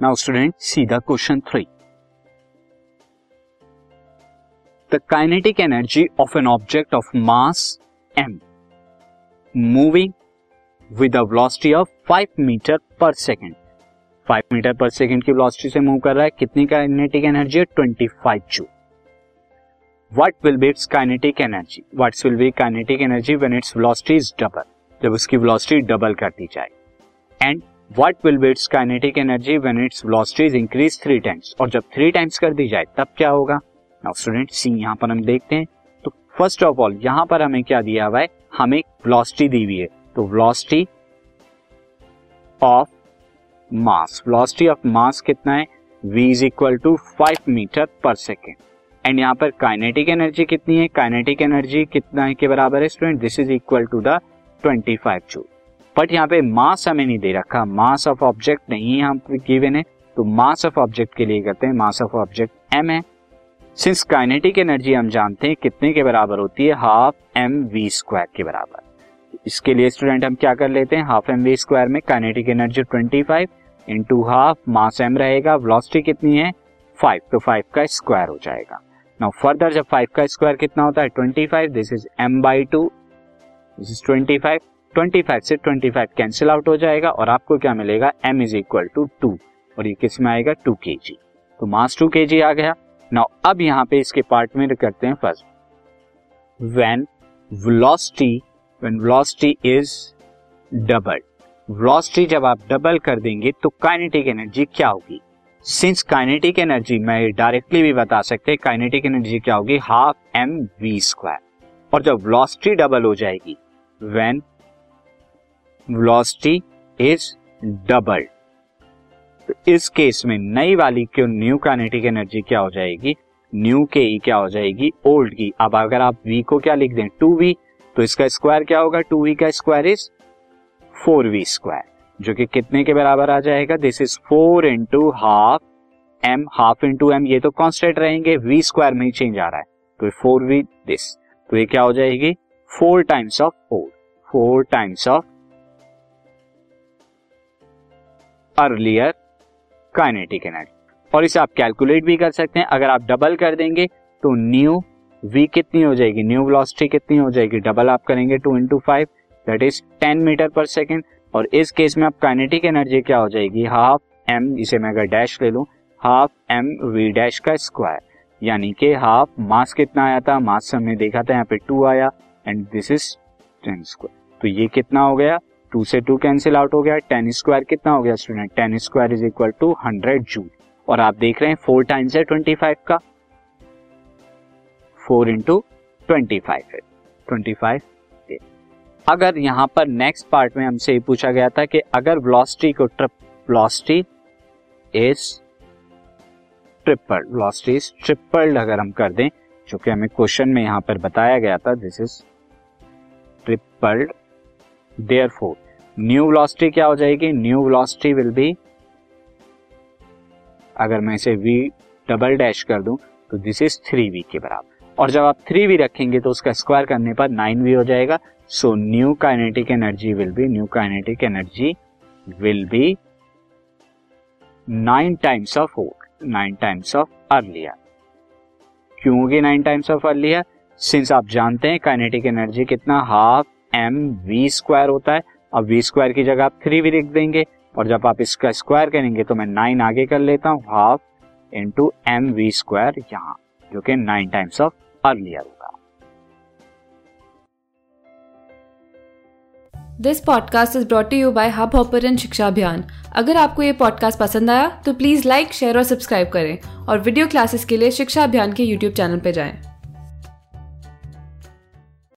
Now student see the question three the kinetic energy of an object of mass M moving with a velocity of 5 metre per second 5 metre per second की velocity से move कर रहा है, कितनी kinetic energy है? 25 joule. What will be its kinetic energy what's will be kinetic energy when its velocity is double जब उसकी velocity double कर दी जाए। And what will be its kinetic energy when its velocity is increase three times और जब three times कर दी जाए, तब क्या होगा? नाउ स्टूडेंट सी यहाँ पर हम देखते हैं। तो फ़र्स्ट ऑफ़ ऑल यहाँ पर हमें क्या दिया हुआ है? हमें वेलोसिटी दी हुई है। तो velocity of mass velocity of mass कितना है? V is equal to five metre per second and यहाँ पर काइनेटिक एनर्जी कितनी है? काइनेटिक एनर्जी कितना है के बराबर है student this is equal to the 25 joule but यहाँ पे मास हमें नहीं दे रखा। मास ऑफ़ ऑब्जेक्ट नहीं है हम गिवन है। तो मास ऑफ़ ऑब्जेक्ट के लिए करते हैं। मास ऑफ़ ऑब्जेक्ट एम है। सिंस काइनेटिक एनर्जी हम जानते हैं कितने के बराबर होती है? हाफ़ एम वी स्क्वायर के बराबर। इसके लिए स्टूडेंट हम क्या कर लेते हैं? हाफ़ एम वी स्क्वायर में kinetic energy 25 five into half mass M रहेगा। वेलोसिटी कितनी है? फाइव तो फाइव का स्क्वायर हो जाएगा। नाउ फर्दर जब फाइव का स्क्वायर कितना होता है? 25 this is m by two this is 25 25 से 25 कैंसिल आउट हो जाएगा और आपको क्या मिलेगा? M is equal to to two ये किसमें आएगा? टू के जी तो मास टू के जी आ गया। नाउ अब यहाँ पे इसके पार्ट में करते हैं first when velocity when velocity is double velocity जब आप डबल कर देंगे तो काइनेटिक एनर्जी क्या होगी? सिंस काइनेटिक एनर्जी मैं डायरेक्टली भी बता सकते हैं काइनेटिक एनर्जी क्या होगी? हाफ़ एम वी स्क्वायर और जब वेलोसिटी डबल हो जाएगी व्हेन वेलोसिटी इज़ डबल तो इस केस में नई वाली क्यों न्यू काइनेटिक एनर्जी क्या हो जाएगी? न्यू के ई क्या हो जाएगी? ओल्ड की अब अगर आप वी को क्या लिख दें? टू वी तो इसका स्क्वायर क्या होगा? टू वी का square is four V square जो कि कितने के बराबर आ जाएगा? This is four into half M half into M ये तो कॉन्स्टेंट रहेंगे वी स्क्वायर में ही चेंज आ रहा है। तो फोर वी दिस तो ये क्या हो जाएगी? Four times of old four times of earlier kinetic energy और इसे आप कैलकुलेट भी कर सकते हैं। अगर आप डबल कर देंगे तो न्यू वी कितनी हो जाएगी? न्यू वेलोसिटी कितनी हो जाएगी? डबल आप करेंगे two into five that is ten metre per second और इस केस में आप काइनेटिक एनर्जी क्या हो जाएगी? हाफ़ एम इसे मैं अगर डैश ले लूँ हाफ़ एम वी डैश का स्क्वायर यानी कि हाफ़ मास कितना आया था? मास हमने देखा था, यहाँ पे टू आया and this is ten square तो ये कितना हो गया? टू से टू कैंसिल आउट हो गया, टेन स्क्वायर कितना हो गया student ten square is equal to hundred joule और आप देख रहे हैं फोर टाइम्स है ट्वेंटी फाइव का। Four into twenty five twenty five अगर यहाँ पर नेक्स्ट पार्ट में हमसे ये पूछा गया था कि अगर वेलोसिटी को trip velocity is triple velocity is tripled अगर हम कर दें, जो कि हमें क्वेश्चन में यहाँ पर बताया गया था this is tripled therefore new velocity क्या हो जाएगी? न्यू वेलोसिटी विल बी अगर मैं इसे वी डबल डैश कर दूँ तो दिस इज़ थ्री वी के बराबर। और जब आप थ्री वी रखेंगे तो उसका स्क्वायर करने पर नाइन वी हो जाएगा। So new kinetic energy will be new kinetic energy will be nine times of four nine times of earlier क्यों होगी nine times of earlier since आप जानते हैं काइनेटिक एनर्जी कितना? हाफ़ एम वी स्क्वायर होता है। अब वी स्क्वायर की जगह आप थ्री भी लिख देंगे और जब आप इसका स्क्वायर करेंगे तो मैं नाइन आगे कर लेता हूँ half into M V square यहाँ, जो कि नाइन टाइम्स ऑफ़ अर्लियर होगा। This podcast is brought you by Hubhopper शिक्षा अभियान अगर आपको ये पॉडकास्ट पसंद आया तो प्लीज़ लाइक शेयर और सब्सक्राइब करें। और वीडियो क्लासेस के लिए शिक्षा अभियान के यूट्यूब चैनल पर जाएँ।